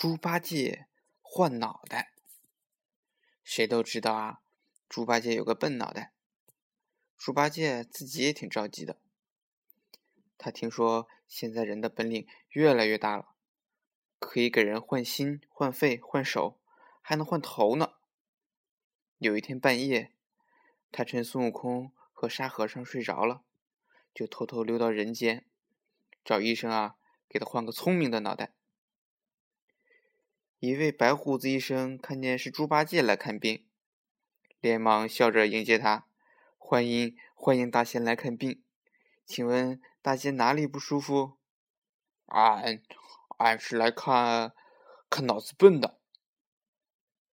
猪八戒换脑袋。谁都知道啊，猪八戒有个笨脑袋。猪八戒自己也挺着急的。他听说现在人的本领越来越大了，可以给人换心、换肺、换手，还能换头呢。有一天半夜，他趁孙悟空和沙和尚睡着了，就偷偷溜到人间，找医生啊，给他换个聪明的脑袋。一位白胡子医生看见是猪八戒来看病，连忙笑着迎接他：“欢迎欢迎大仙来看病，请问大仙哪里不舒服？”“俺俺是来看看脑子笨的。”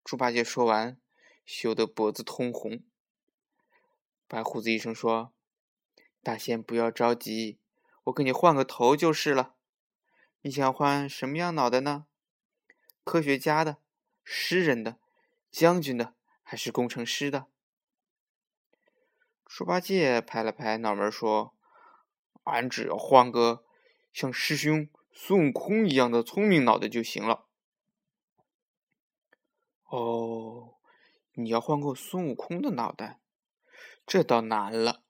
猪八戒说完，羞得脖子通红。白胡子医生说：“大仙不要着急，我给你换个头就是了。你想换什么样脑袋呢？”科学家的、诗人的、将军的，还是工程师的？猪八戒拍了拍脑门说：“俺只要换个像师兄孙悟空一样的聪明脑袋就行了。”哦，你要换个孙悟空的脑袋，这倒难了。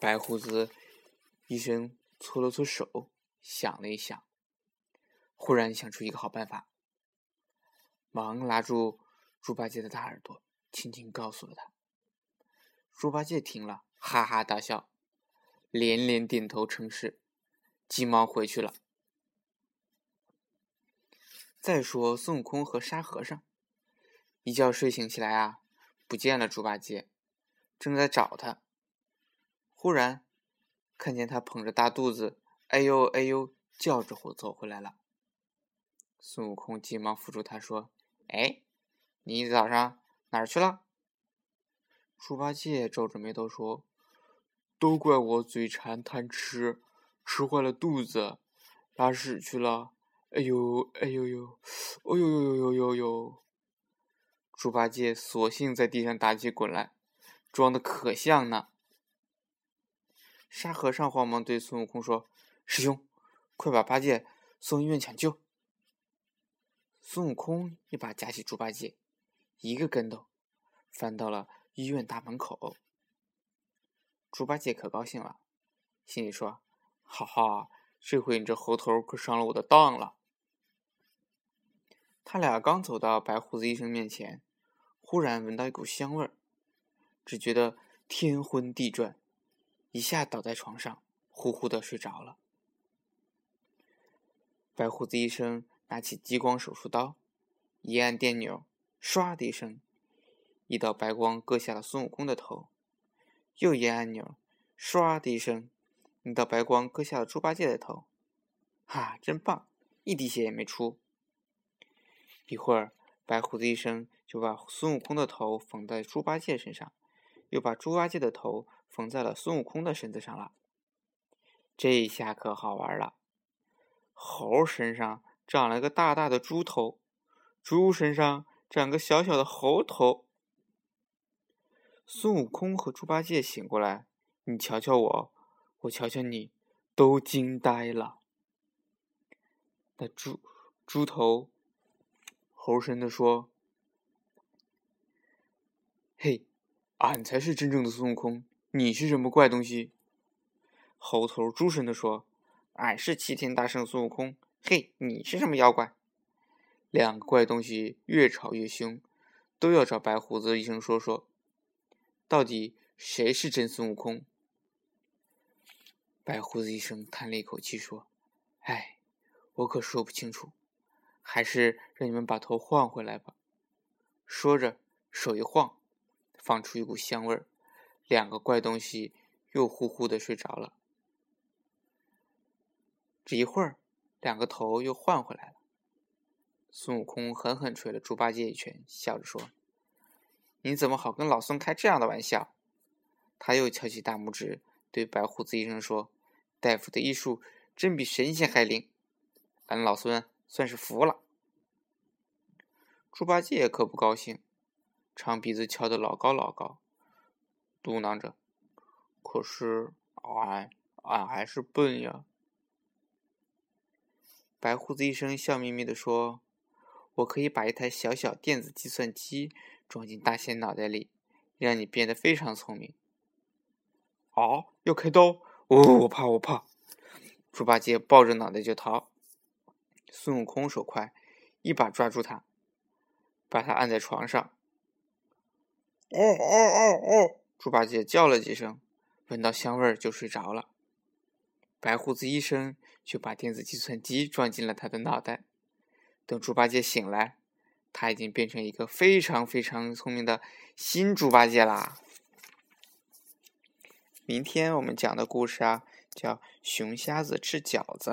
白胡子医生搓了搓手，想了一想。忽然想出一个好办法，忙拉住猪八戒的大耳朵，轻轻告诉了他。猪八戒听了，哈哈大笑，连连点头称是，急忙回去了。再说孙悟空和沙和尚，一觉睡醒起来啊，不见了猪八戒，正在找他，忽然看见他捧着大肚子，哎呦哎呦叫着火走回来了。孙悟空急忙扶住他，说：“哎，你早上哪儿去了？”猪八戒皱着眉头说：“都怪我嘴馋贪吃，吃坏了肚子，拉屎去了。哎呦，哎呦呦，哎呦呦呦呦呦呦！”猪八戒索性在地上打起滚来，装的可像呢。沙和尚慌忙对孙悟空说：“师兄，快把八戒送医院抢救！”孙悟空一把夹起猪八戒，一个跟头翻到了医院大门口。猪八戒可高兴了，心里说：“哈哈，这回你这猴头可上了我的当了。”他俩刚走到白胡子医生面前，忽然闻到一股香味儿，只觉得天昏地转，一下倒在床上，呼呼的睡着了。白胡子医生。拿起激光手术刀，一按电钮，唰的一声，一道白光割下了孙悟空的头；又一按钮，唰的一声，一道白光割下了猪八戒的头。哈，真棒，一滴血也没出。一会儿，白胡子医生就把孙悟空的头缝在猪八戒身上，又把猪八戒的头缝在了孙悟空的身子上了。这下可好玩了，猴身上。长了个大大的猪头，猪身上长个小小的猴头。孙悟空和猪八戒醒过来，你瞧瞧我，我瞧瞧你，都惊呆了。那猪猪头猴身的说：“嘿，俺才是真正的孙悟空，你是什么怪东西？”猴头猪身的说：“俺是齐天大圣孙悟空。”嘿，你是什么妖怪？两个怪东西越吵越凶，都要找白胡子医生说说，到底谁是真孙悟空？白胡子医生叹了一口气说：“哎，我可说不清楚，还是让你们把头换回来吧。”说着，手一晃，放出一股香味儿，两个怪东西又呼呼的睡着了。只一会儿。两个头又换回来了。孙悟空狠狠捶了猪八戒一拳，笑着说：“你怎么好跟老孙开这样的玩笑？”他又翘起大拇指，对白胡子医生说：“大夫的医术真比神仙还灵，俺老孙算是服了。”猪八戒可不高兴，长鼻子翘得老高老高，嘟囔着：“可是俺俺还是笨呀。”白胡子医生笑眯眯地说：“我可以把一台小小电子计算机装进大仙脑袋里，让你变得非常聪明。”啊！要开刀？哦，我怕，我怕！猪八戒抱着脑袋就逃。孙悟空手快，一把抓住他，把他按在床上。哦哦哦哦！猪八戒叫了几声，闻到香味儿就睡着了。白胡子医生就把电子计算机装进了他的脑袋。等猪八戒醒来，他已经变成一个非常非常聪明的新猪八戒啦。明天我们讲的故事啊，叫《熊瞎子吃饺子》。